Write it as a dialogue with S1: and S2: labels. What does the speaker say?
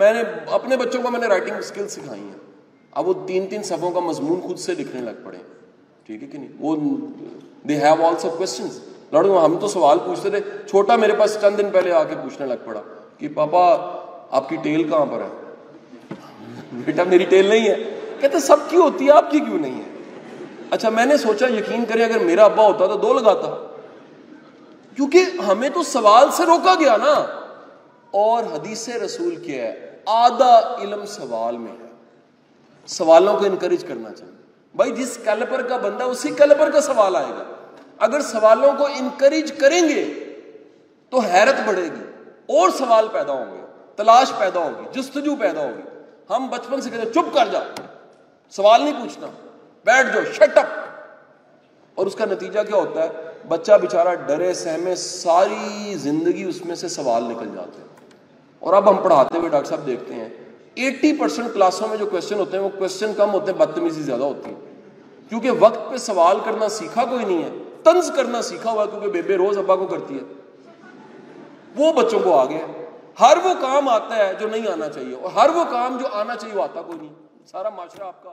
S1: میں نے اپنے بچوں کو میں نے رائٹنگ اسکل سکھائی ہیں۔ اب وہ تین تین صفوں کا مضمون خود سے لکھنے لگ پڑے ٹھیک ہے کہ نہیں؟ وہ دے ہیو آلسو کوشچنس لڑوں ہم تو سوال پوچھتے تھے۔ چھوٹا میرے پاس چند دن پہلے آ کے پوچھنے لگ پڑا کہ پاپا، آپ کی ٹیل کہاں پر ہے؟ بیٹا، میری ٹیل نہیں ہے۔ کہتے سب کی ہوتی ہے، آپ کی کیوں نہیں ہے؟ اچھا میں نے سوچا، یقین کریں، اگر میرا ابا ہوتا تو دو لگاتا۔ کیونکہ ہمیں تو سوال سے روکا گیا نا۔ اور حدیث رسول کیا ہے؟ آدھا علم سوال میں ہے۔ سوالوں کو انکریج کرنا چاہیے۔ بھائی، جس کیلپر کا بندہ، اسی کیلپر کا سوال آئے گا۔ اگر سوالوں کو انکریج کریں گے، تو حیرت بڑھے گی۔ اور سوال پیدا ہوں گے، تلاش پیدا ہوگی، جستجو پیدا ہوگی۔ ہم بچپن سے کہتے چپ کر جا۔ سوال نہیں پوچھنا۔ بیٹھ جاؤ شٹ اپ اور اس کا نتیجہ کیا ہوتا ہے؟ بچہ بےچارا ڈرے، سہمے، ساری زندگی اس میں سے سوال نکل جاتے ہیں۔ اور اب ہم پڑھاتے ہوئے ڈاکٹر صاحب دیکھتے ہیں، ایٹی پرسینٹ کلاسوں میں جو کوشچن ہوتے ہیں، وہ کوشچن کم ہوتے ہیں، بدتمیزی زیادہ ہوتی ہے۔ کیونکہ وقت پہ سوال کرنا سیکھا کوئی نہیں ہے، طنز کرنا سیکھا ہوا کیونکہ بیبے روز ابا کو کرتی ہے۔ وہ بچوں کو آ گیا ہر وہ کام آتا ہے جو نہیں آنا چاہیے، اور ہر وہ کام جو آنا چاہیے، وہ آتا کوئی نہیں۔ سارا معاشرہ آپ کا